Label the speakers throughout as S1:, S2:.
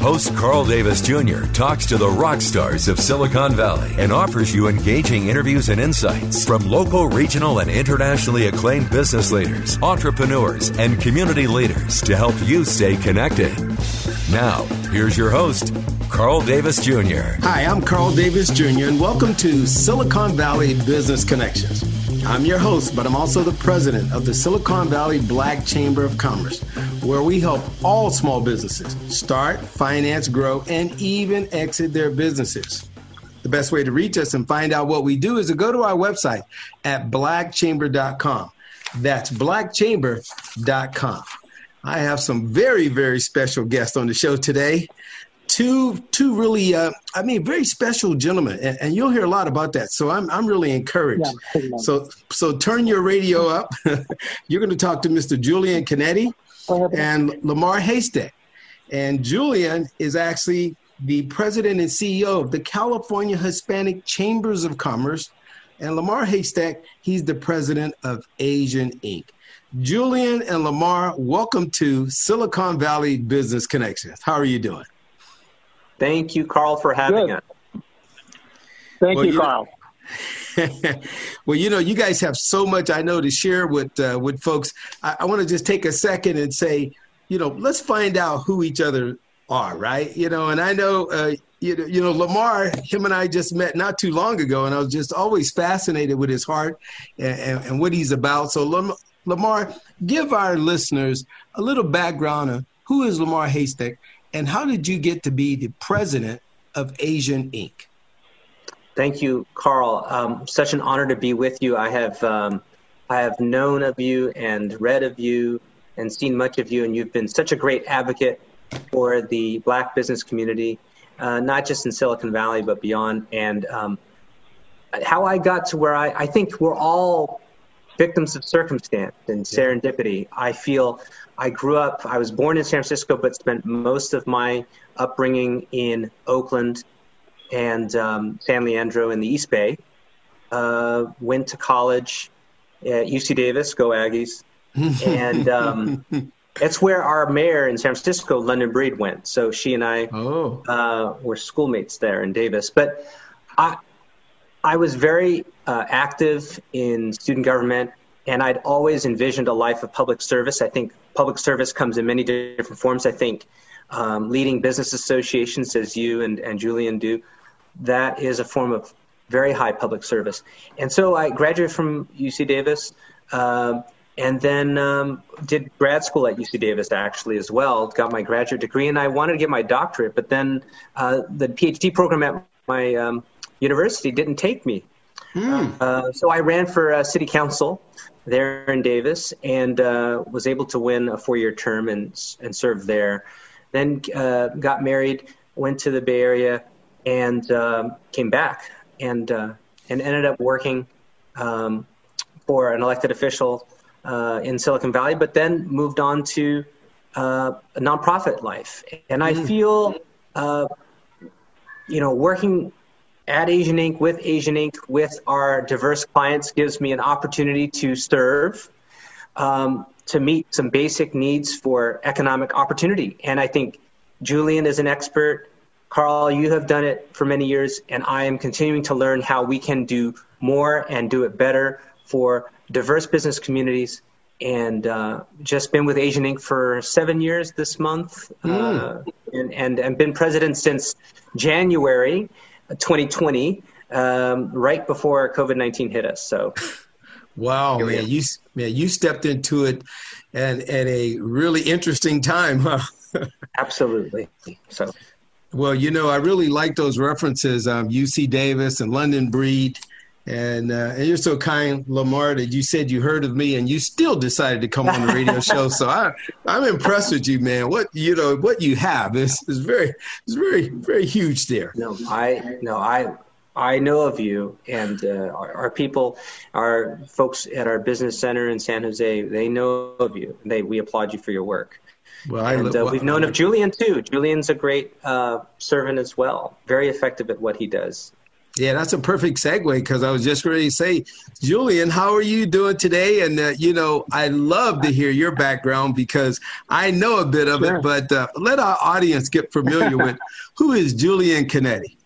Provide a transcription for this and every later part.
S1: Host Carl Davis Jr. talks to the rock stars of Silicon Valley and offers you engaging interviews and insights from local, regional, and internationally acclaimed business leaders, entrepreneurs, and community leaders to help you stay connected. Now, here's your host, Carl Davis Jr.
S2: Hi, I'm Carl Davis Jr., and welcome to Silicon Valley Business Connections. I'm your host, but I'm also the president of the Silicon Valley Black Chamber of Commerce, where we help all small businesses start, finance, grow, and even exit their businesses. The best way to reach us and find out what we do is to go to our website at blackchamber.com. That's blackchamber.com. I have some very, very special guests on the show today two two really uh, I mean very special gentlemen, and, and, you'll hear a lot about that. So I'm I'm really encouraged. Yeah, so so turn your radio up. You're going to talk to Mr. Julian Canete and Lamar Heystek, and Julian is actually the president and CEO of the California Hispanic Chambers of Commerce, and Lamar Heystek he's the president of Asian Inc. Julian and Lamar, welcome to Silicon Valley Business Connections. How are you doing?
S3: Thank you, Carl, for having Good. us.
S4: Thank well, you, Carl.
S2: well, you know, you guys have so much I know to share with uh, with folks. I, I want to just take a second and say, you know, let's find out who each other are, right? You know, and I know, uh, you know, you know, Lamar, him and I just met not too long ago, and I was just always fascinated with his heart and, and, and what he's about. So, Lam- Lamar, give our listeners a little background of who is Lamar Heystek and how did you get to be the president of Asian Inc.?
S3: Thank you, Carl. Um, such an honor to be with you. I have um, I have known of you and read of you and seen much of you, and you've been such a great advocate for the Black business community, uh, not just in Silicon Valley but beyond. And um, how I got to where I, I think we're all victims of circumstance and serendipity. I feel I grew up, I was born in San Francisco, but spent most of my upbringing in Oakland and um, San Leandro in the East Bay. Uh, went to college at UC Davis, go Aggies. and um, that's where our mayor in San Francisco, London Breed, went. So she and I oh. uh, were schoolmates there in Davis. But I, I was very uh, active in student government, and I'd always envisioned a life of public service. I think public service comes in many different forms. I think um, leading business associations, as you and, and Julian do, that is a form of very high public service. And so I graduated from UC Davis. Um, and then um, did grad school at UC Davis actually as well. Got my graduate degree, and I wanted to get my doctorate, but then uh, the PhD program at my um, university didn't take me. Mm. Uh, so I ran for uh, city council there in Davis and uh, was able to win a four-year term and and serve there. Then uh, got married, went to the Bay Area, and um, came back and uh, and ended up working um, for an elected official uh, in Silicon Valley, but then moved on to a nonprofit life. And I mm. feel, you know, working at Asian Inc. with Asian Inc. with our diverse clients gives me an opportunity to serve, um, to meet some basic needs for economic opportunity. And I think Julian is an expert. Carl, you have done it for many years, and I am continuing to learn how we can do more and do it better for diverse business communities. And uh, just been with Asian Inc. for seven years this month, mm. uh, and, and, and been president since January 2020. um, right before COVID nineteen hit us. So,
S2: wow, man, you man, you stepped into it, and at a really interesting time, huh?
S3: Absolutely. So,
S2: well, you know, I really like those references, um, UC Davis and London Breed. And, uh, and you're so kind, Lamar, that you said you heard of me and you still decided to come on the radio show. So I, I'm impressed with you, man. What you know, what you have is, is very, is very, very huge there.
S3: No, I, no, I, I know of you, and uh, our, our, people, our folks at our business center in San Jose, they know of you. They we applaud you for your work. Well, and, uh, well, we've known of Julian too. Julian's a great uh, servant as well. Very effective at what he does.
S2: Yeah, that's a perfect segue because I was just ready to say, Julian, how are you doing today? And uh, you know, I love to hear your background because I know a bit of sure. it, but uh, let our audience get familiar with who is Julian Canete.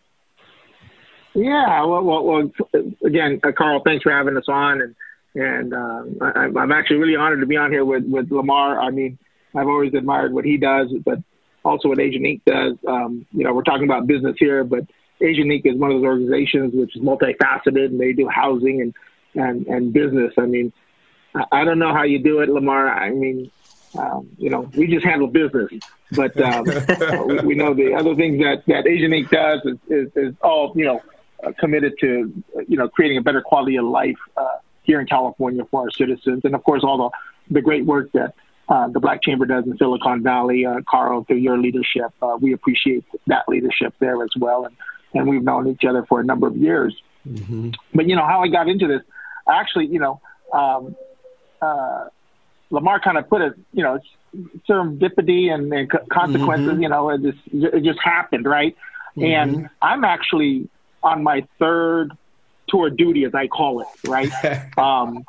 S4: Yeah, well, well, well again, uh, Carl, thanks for having us on, and and um, I, I'm actually really honored to be on here with with Lamar. I mean, I've always admired what he does, but also what Asian Inc. does. Um, you know, we're talking about business here, but Asian Inc. is one of those organizations which is multifaceted, and they do housing and and and business. I mean, I don't know how you do it, Lamar. I mean, um, you know, we just handle business, but um, we, we, know the other things that that Asian Inc. does is, is, is all you know committed to you know creating a better quality of life uh, here in California for our citizens, and of course all the the great work that uh, the Black Chamber does in Silicon Valley. Uh, Carl, through your leadership, uh, we appreciate that leadership there as well, and and we've known each other for a number of years. Mm-hmm. But you know how I got into this, actually, you know, um, uh, Lamar kind of put it, you know, serendipity and, and consequences. Mm-hmm. You know, it just it just happened, right? Mm-hmm. And I'm actually on my third tour of duty, as I call it, right? um,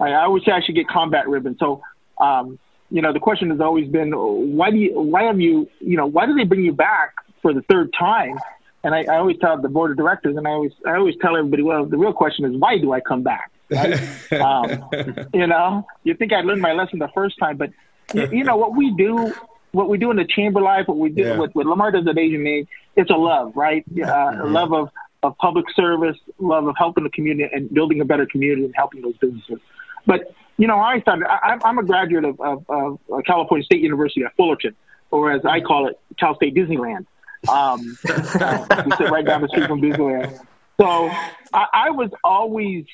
S4: I, I always say I should get combat ribbon. So um, you know, the question has always been, why do you, why have you, you know, why do they bring you back for the third time? And I, I always tell the board of directors, and I always, I always tell everybody, well, the real question is, why do I come back? Right? um, you know, you think I learned my lesson the first time, but you, you know what we do, what we do in the chamber life, what we do, yeah. what, what Lamar does at Asian it's a love, right? Uh, mm-hmm. A love of of public service, love of helping the community and building a better community and helping those businesses. But you know, I started. I, I'm a graduate of, of, of California State University at Fullerton, or as I call it, Cal State Disneyland. Um, we sit right down the street from Disneyland. So I, I was always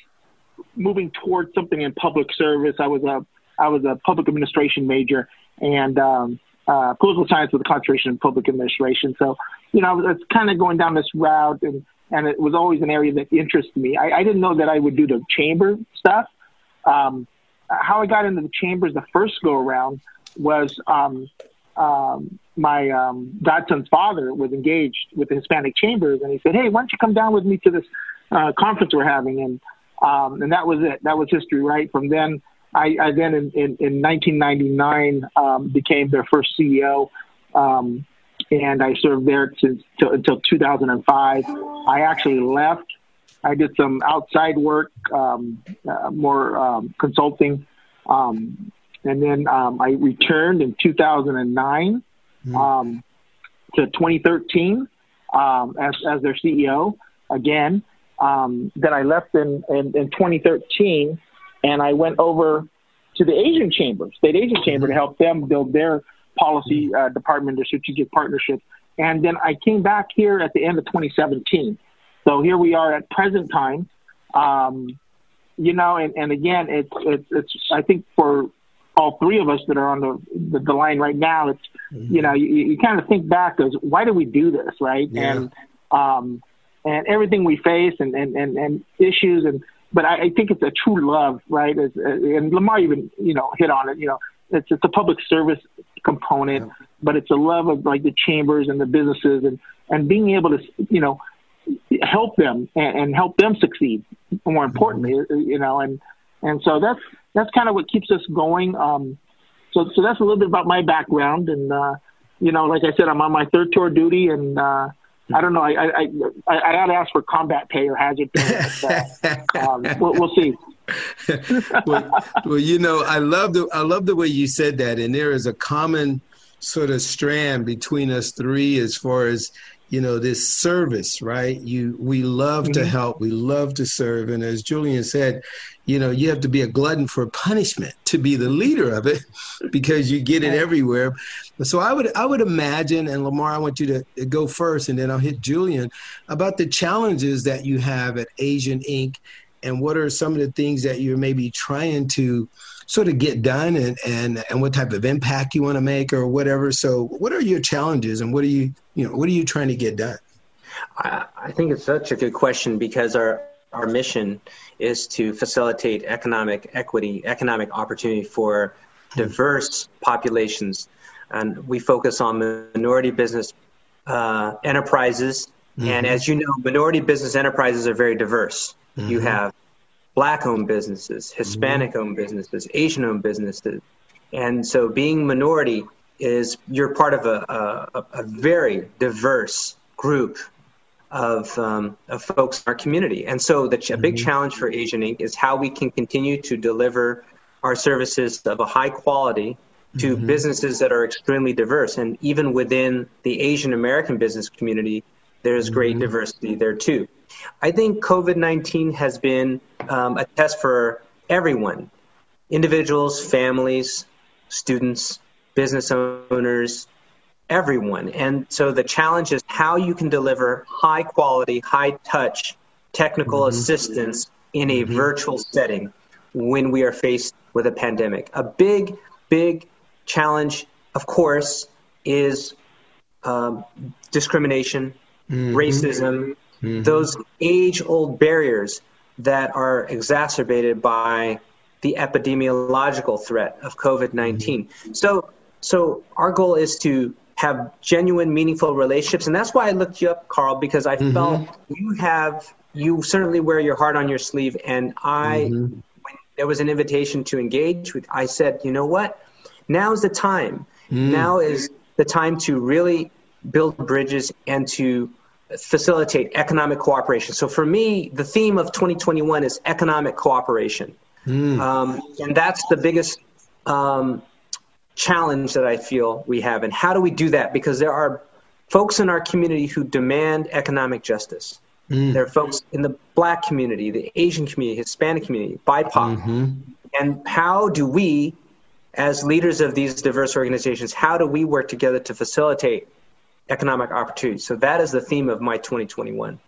S4: moving towards something in public service. I was a I was a public administration major and um, uh, political science with a concentration in public administration. So you know, I was, was kind of going down this route, and and it was always an area that interested me. I, I didn't know that I would do the chamber stuff. Um, how I got into the chambers the first go around was um, um, my um, godson's father was engaged with the Hispanic chambers, and he said, "Hey, why don't you come down with me to this uh, conference we're having?" And um, and that was it. That was history, right? From then, I, I then in, in, in 1999 um, became their first CEO, um, and I served there since until 2005. I actually left I did some outside work, um, uh, more um, consulting, um, and then um, I returned in 2009 mm. um, to 2013 um, as as their CEO again. Um, then I left in, in, in 2013, and I went over to the Asian Chamber, State Asian Chamber, to help them build their policy uh, department, their strategic partnership. And then I came back here at the end of 2017 so here we are at present time. Um, you know, and, and again, it's, it's, it's, I think for all three of us that are on the, the, the line right now, it's, mm-hmm. you know, you, you kind of think back as why do we do this? Right. Yeah. And, um, and everything we face and, and, and, and issues and, but I, I think it's a true love, right? As, and Lamar even, you know, hit on it, you know, it's, it's a public service component, yeah. but it's a love of like the chambers and the businesses and, and being able to, you know, help them and, and help them succeed. More importantly, mm-hmm. you know, and and so that's that's kind of what keeps us going. Um, so so that's a little bit about my background, and uh, you know, like I said, I'm on my third tour duty, and uh, I don't know, I I I, I ought to ask for combat pay or hazard pay. But, uh, um, we'll, we'll see.
S2: Well, well, you know, I love the I love the way you said that, and there is a common sort of strand between us three as far as you know this service right? You we love mm-hmm. to help we love to serve and as julian said you know you have to be a glutton for punishment to be the leader of it because you get it everywhere. So i would i would imagine and lamar i want you to go first and then i'll hit julian about the challenges that you have at asian inc and what are some of the things that you're maybe trying to sort of get done and, and, and what type of impact you want to make or whatever. So what are your challenges and what are you, you know, what are you trying to get done?
S3: I, I think it's such a good question because our, our mission is to facilitate economic equity, economic opportunity for diverse populations. And we focus on minority business uh, enterprises. Mm-hmm. And as you know, minority business enterprises are very diverse. Mm-hmm. You have black owned businesses, Hispanic owned businesses, Asian owned businesses. And so being minority is you're part of a, a, a very diverse group of, um, of folks in our community. And so the ch- a big mm-hmm. challenge for Asian Inc. is how we can continue to deliver our services of a high quality to mm-hmm. businesses that are extremely diverse. And even within the Asian American business community, there's great mm-hmm. diversity there too. I think COVID 19 has been um, a test for everyone individuals, families, students, business owners, everyone. And so the challenge is how you can deliver high quality, high touch technical mm-hmm. assistance in a mm-hmm. virtual setting when we are faced with a pandemic. A big, big challenge, of course, is um, discrimination, mm-hmm. racism, mm-hmm. those age old barriers that are exacerbated by the epidemiological threat of COVID 19. Mm-hmm. So, so our goal is to have genuine, meaningful relationships. And that's why I looked you up, Carl, because I mm-hmm. felt you have, you certainly wear your heart on your sleeve. And I, mm-hmm. when there was an invitation to engage with, I said, you know what? Now is the time. Mm. Now is the time to really build bridges and to facilitate economic cooperation. So for me, the theme of 2021 is economic cooperation. Mm. Um, and that's the biggest um, challenge that I feel we have. And how do we do that? Because there are folks in our community who demand economic justice. Mm. There are folks in the black community, the Asian community, Hispanic community, BIPOC. Mm-hmm. And how do we, as leaders of these diverse organizations, how do we work together to facilitate economic opportunity. So that is the theme of my 2021.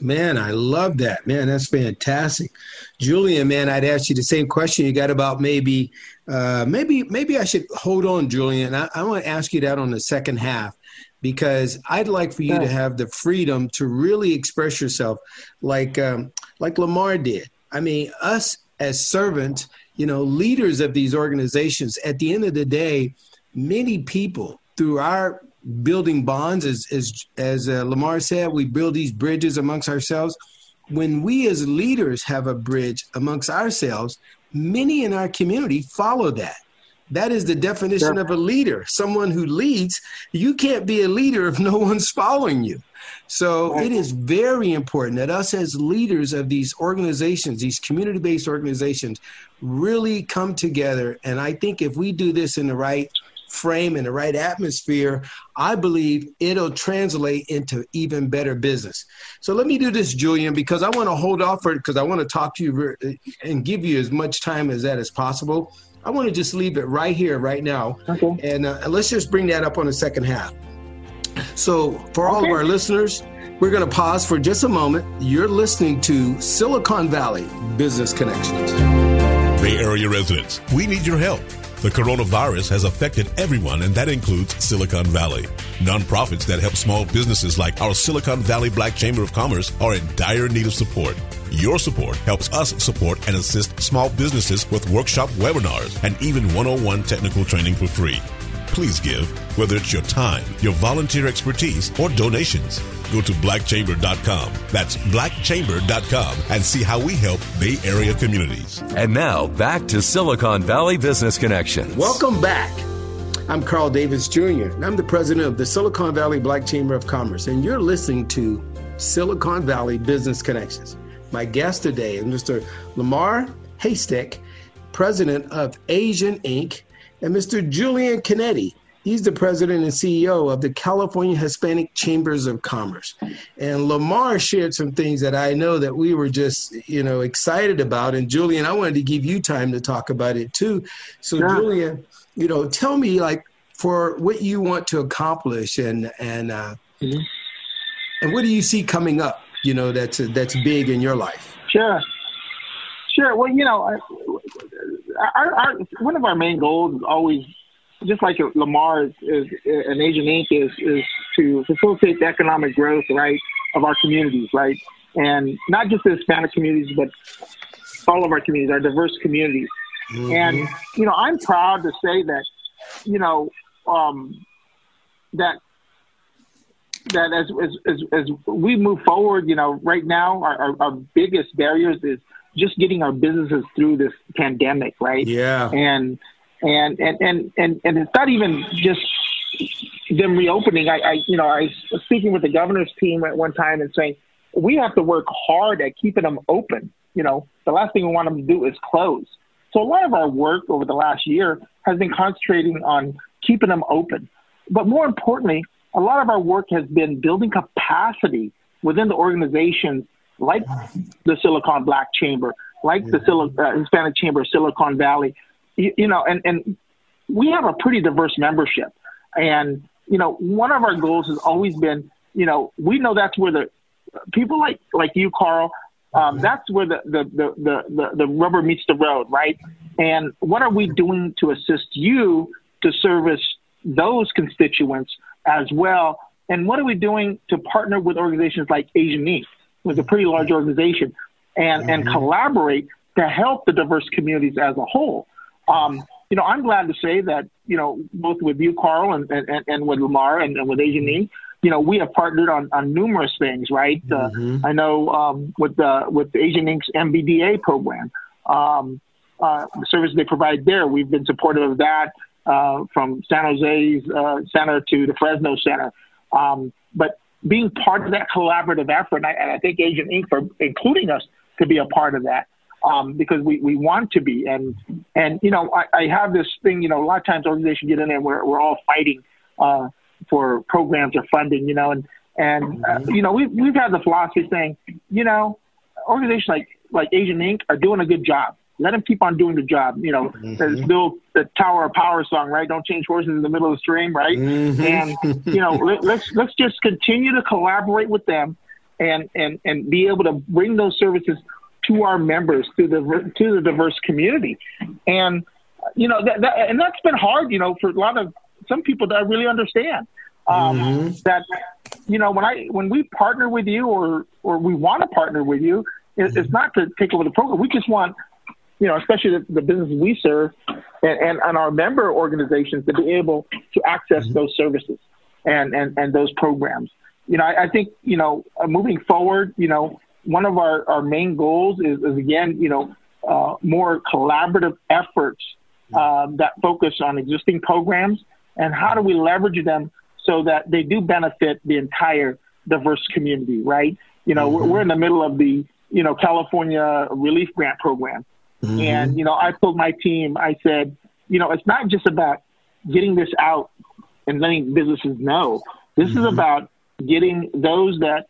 S2: Man, I love that. Man, that's fantastic. Julian, man, I'd ask you the same question you got about maybe, uh, maybe, maybe I should hold on, Julian. I, I want to ask you that on the second half because I'd like for you yeah. to have the freedom to really express yourself like, um, like Lamar did. I mean, us as servants, you know, leaders of these organizations, at the end of the day, many people through our building bonds, as as as uh, Lamar said, we build these bridges amongst ourselves. When we as leaders have a bridge amongst ourselves, many in our community follow that. That is the definition of a leader. Someone who leads. You can't be a leader if no one's following you. So it is very important that us as leaders of these organizations, these community based organizations, really come together. And I think if we do this in the right frame and the right atmosphere, I believe it'll translate into even better business. So let me do this, Julian, because I want to hold off for it because I want to talk to you and give you as much time as that as possible. I want to just leave it right here, right now. Okay. And uh, let's just bring that up on the second half. So, for all okay. of our listeners, we're going to pause for just a moment. You're listening to Silicon Valley Business Connections.
S5: Bay Area residents, we need your help. The coronavirus has affected everyone, and that includes Silicon Valley. Nonprofits that help small businesses like our Silicon Valley Black Chamber of Commerce are in dire need of support. Your support helps us support and assist small businesses with workshop webinars and even one on one technical training for free. Please give, whether it's your time, your volunteer expertise, or donations. Go to blackchamber.com. That's blackchamber.com and see how we help Bay Area communities.
S1: And now back to Silicon Valley Business Connections.
S2: Welcome back. I'm Carl Davis Jr., and I'm the president of the Silicon Valley Black Chamber of Commerce, and you're listening to Silicon Valley Business Connections. My guest today is Mr. Lamar Heystek, president of Asian Inc., and Mr. Julian Canete, He's the president and CEO of the California Hispanic Chambers of Commerce. And Lamar shared some things that I know that we were just, you know, excited about. And Julian, I wanted to give you time to talk about it too. So, yeah. Julian, you know, tell me like for what you want to accomplish and and uh, mm-hmm. and what do you see coming up? You know, that's that's big in your life.
S4: Sure, sure. Well, you know, our, our, one of our main goals is always just like Lamar is, is and Asian Inc. is is to facilitate the economic growth, right, of our communities, right, and not just the Hispanic communities, but all of our communities, our diverse communities. Mm-hmm. And you know, I'm proud to say that, you know, um, that that as, as as as we move forward, you know, right now our, our, our biggest barriers is just getting our businesses through this pandemic, right?
S2: Yeah.
S4: And and and and and, and it's not even just them reopening. I, I you know I was speaking with the governor's team at one time and saying we have to work hard at keeping them open. You know, the last thing we want them to do is close. So a lot of our work over the last year has been concentrating on keeping them open. But more importantly, a lot of our work has been building capacity within the organizations like the Silicon Black Chamber, like the Sil- uh, Hispanic Chamber of Silicon Valley, you, you know, and, and we have a pretty diverse membership. And, you know, one of our goals has always been, you know, we know that's where the people like, like you, Carl, um, that's where the, the, the, the, the rubber meets the road, right? And what are we doing to assist you to service those constituents as well? And what are we doing to partner with organizations like Asian Inc., with a pretty large organization, and, mm-hmm. and collaborate to help the diverse communities as a whole? Um, you know, I'm glad to say that, you know, both with you, Carl, and, and, and with Lamar and, and with Asian Inc., you know, we have partnered on, on numerous things, right? Uh, mm-hmm. I know um, with the with the Asian Inc.'s MBDA program, um, uh, the service they provide there, we've been supportive of that uh, from San Jose's uh, center to the Fresno center. Um, but being part of that collaborative effort, and I, and I thank Asian Inc. for including us to be a part of that um, because we, we want to be. And, and you know, I, I have this thing, you know, a lot of times organizations get in there and we're, we're all fighting uh, for programs or funding, you know, and, and uh, you know, we've, we've had the philosophy saying, you know, organizations like, like Asian Inc. are doing a good job. Let them keep on doing the job. You know, mm-hmm. Bill, the Tower of Power song, right? Don't change horses in the middle of the stream, right? Mm-hmm. And you know, let, let's let's just continue to collaborate with them, and and and be able to bring those services to our members, to the to the diverse community, and you know that, that and that's been hard, you know, for a lot of some people that I really understand um, mm-hmm. that you know when I when we partner with you or or we want to partner with you, it's not to take over the program. We just want you know, especially the, the businesses we serve and, and, and, our member organizations to be able to access mm-hmm. those services and, and, and those programs. You know, I, I think, you know, uh, moving forward, you know, one of our, our main goals is, is again, you know, uh, more collaborative efforts um, that focus on existing programs and how do we leverage them so that they do benefit the entire diverse community, right? You know, mm-hmm. we're, in the middle of the, you know, California Relief Grant Program. Mm-hmm. And, you know, I told my team, I said, you know, it's not just about getting this out and letting businesses know. This mm-hmm. is about getting those that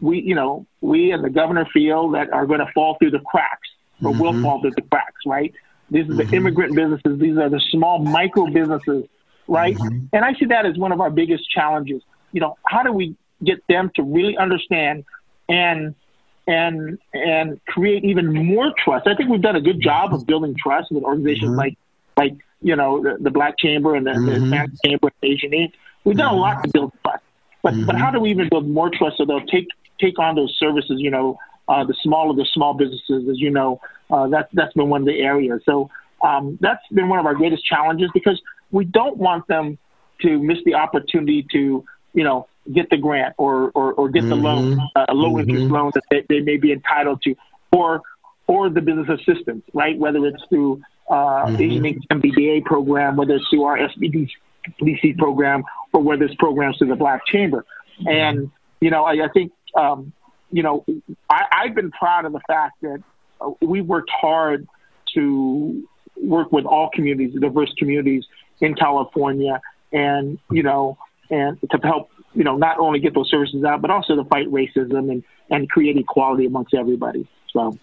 S4: we, you know, we and the governor feel that are going to fall through the cracks or mm-hmm. will fall through the cracks, right? These are the mm-hmm. immigrant businesses. These are the small micro businesses, right? Mm-hmm. And I see that as one of our biggest challenges. You know, how do we get them to really understand and and and create even more trust? I think we've done a good job of building trust with organizations mm-hmm. like like you know the, the Black Chamber and the, the mm-hmm. Hispanic Chamber and Asian Inc. We've done a lot to build trust. But mm-hmm. but how do we even build more trust so they'll take take on those services? You know, uh, the smaller the small businesses, as you know, uh, that's that's been one of the areas. So um, that's been one of our greatest challenges because we don't want them to miss the opportunity to you know get the grant or or, or get mm-hmm. the loan, uh, a low interest mm-hmm. loan that they, they may be entitled to, or or the business assistance, right? Whether it's through uh, mm-hmm. the MBDA program, whether it's through our SBDC program, or whether it's programs through the Black Chamber. And, you know, I, I think, um, you know, I, I've been proud of the fact that uh, we worked hard to work with all communities, diverse communities in California. and you know, and to help you know not only get those services out, but also to fight racism and and create equality amongst everybody. So.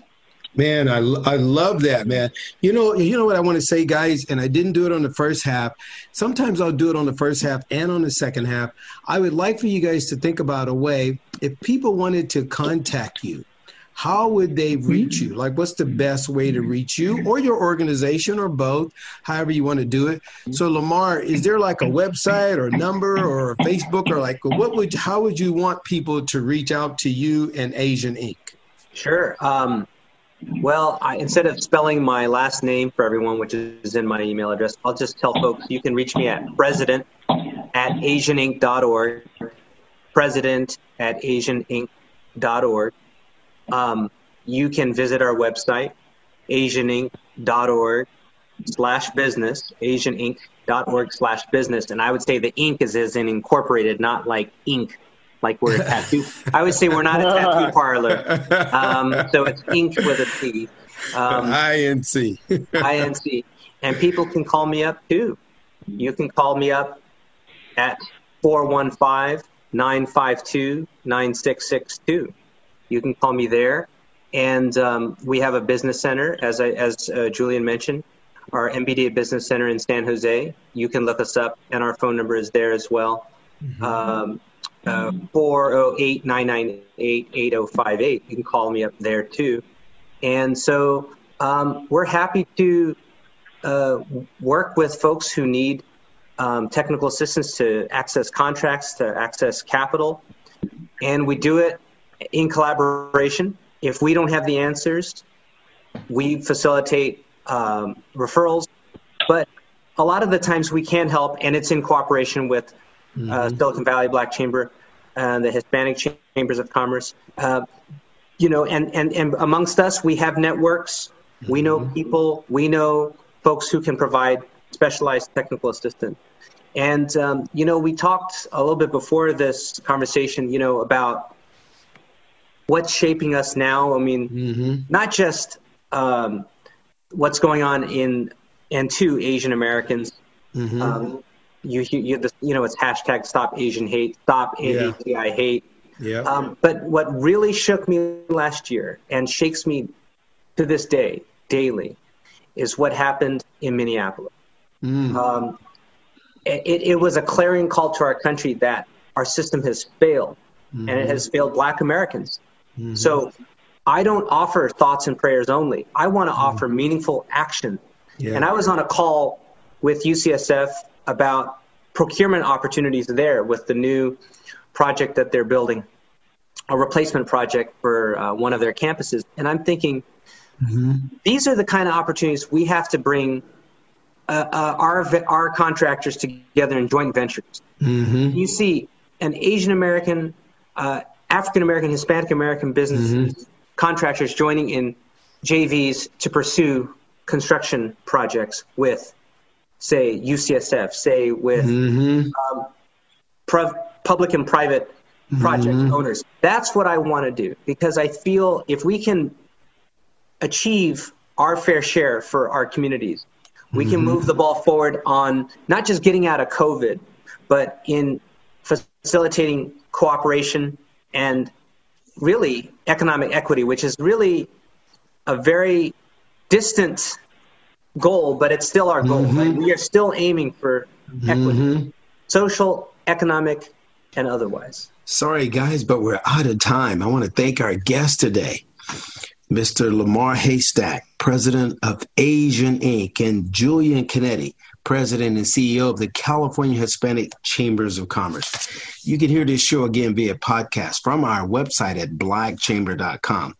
S2: Man, I, I love that, man. You know, you know what I want to say, guys, and I didn't do it on the first half. Sometimes I'll do it on the first half and on the second half. I would like for you guys to think about a way if people wanted to contact you how would they reach you? Like, what's the best way to reach you or your organization or both, however you want to do it? So, Lamar, is there like a website or number or Facebook or like what would how would you want people to reach out to you and Asian Inc?
S3: Sure. Um, well, I, instead of spelling my last name for everyone, which is in my email address, I'll just tell folks you can reach me at president at asianinc.org, president at asianinc.org. Um, you can visit our website, asianinc.org slash business, asianinc.org slash business. And I would say the ink is as in incorporated, not like ink, like we're a tattoo. I would say we're not a tattoo parlor. Um, so it's ink with a C.
S2: Um, INC.
S3: INC. And people can call me up too. You can call me up at 415 952 9662 you can call me there. And um, we have a business center, as, I, as uh, Julian mentioned, our MBDA Business Center in San Jose. You can look us up, and our phone number is there as well. Mm-hmm. Um, uh, 408 998 8058. You can call me up there too. And so um, we're happy to uh, work with folks who need um, technical assistance to access contracts, to access capital. And we do it in collaboration. If we don't have the answers, we facilitate um, referrals. But a lot of the times we can help, and it's in cooperation with uh, mm-hmm. Silicon Valley Black Chamber and the Hispanic Chambers of Commerce. Uh, you know, and, and, and amongst us, we have networks. Mm-hmm. We know mm-hmm. people. We know folks who can provide specialized technical assistance. And, um, you know, we talked a little bit before this conversation, you know, about what's shaping us now. I mean, mm-hmm. not just um, what's going on in and to Asian Americans. Mm-hmm. Um, you, you, you know, it's hashtag Stop Asian Hate, Stop AAPI yeah. Hate. Yeah. Um, but what really shook me last year and shakes me to this day daily is what happened in Minneapolis. Mm. Um, it, it, was a clarion call to our country that our system has failed, mm-hmm. and it mm-hmm. has failed Black Americans. Mm-hmm. So I don't offer thoughts and prayers only. I want to mm-hmm. offer meaningful action. Yeah. And I was on a call with UCSF about procurement opportunities there with the new project that they're building, a replacement project for uh, one of their campuses. And I'm thinking, mm-hmm. these are the kind of opportunities we have to bring uh, uh, our our contractors together in joint ventures. Mm-hmm. You see an Asian American uh, African American, Hispanic American businesses, mm-hmm. contractors joining in JVs to pursue construction projects with, say, UCSF, say, with mm-hmm. um, public and private project mm-hmm. owners. That's what I want to do because I feel if we can achieve our fair share for our communities, we can mm-hmm. move the ball forward on not just getting out of COVID, but in facilitating cooperation and really economic equity, which is really a very distant goal, but it's still our goal. Mm-hmm. Right? We are still aiming for equity, mm-hmm. social, economic, and otherwise.
S2: Sorry, guys, but we're out of time. I want to thank our guest today, Mr. Lamar Heystek, president of Asian Inc., and Julian Canete, president and CEO of the California Hispanic Chambers of Commerce. You can hear this show again via podcast from our website at blackchamber.com.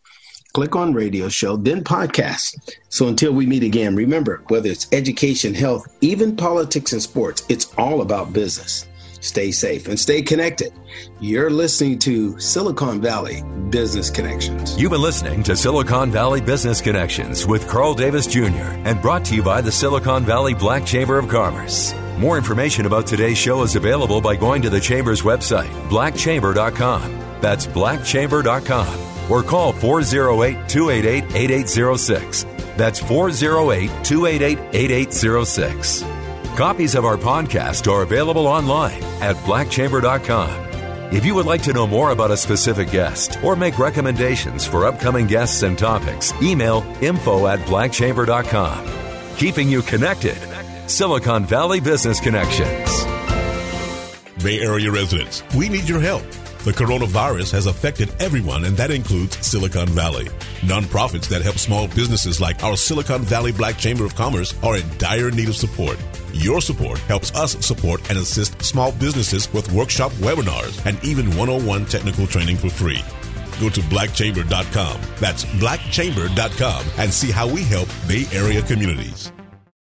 S2: Click on radio show, then podcast. So until we meet again, remember whether it's education, health, even politics and sports, it's all about business. Stay safe and stay connected. You're listening to Silicon Valley Business Connections.
S1: You've been listening to Silicon Valley Business Connections with Carl Davis Jr. and brought to you by the Silicon Valley Black Chamber of Commerce. More information about today's show is available by going to the Chamber's website, blackchamber.com. That's blackchamber.com. Or call 408 288 8806. That's 408 288 8806. Copies of our podcast are available online at blackchamber.com. If you would like to know more about a specific guest or make recommendations for upcoming guests and topics, email info at blackchamber.com. Keeping you connected. Silicon Valley Business Connections.
S5: Bay Area residents, we need your help. The coronavirus has affected everyone, and that includes Silicon Valley. Nonprofits that help small businesses like our Silicon Valley Black Chamber of Commerce are in dire need of support. Your support helps us support and assist small businesses with workshop webinars and even 101 technical training for free. Go to blackchamber.com. That's blackchamber.com and see how we help Bay Area communities.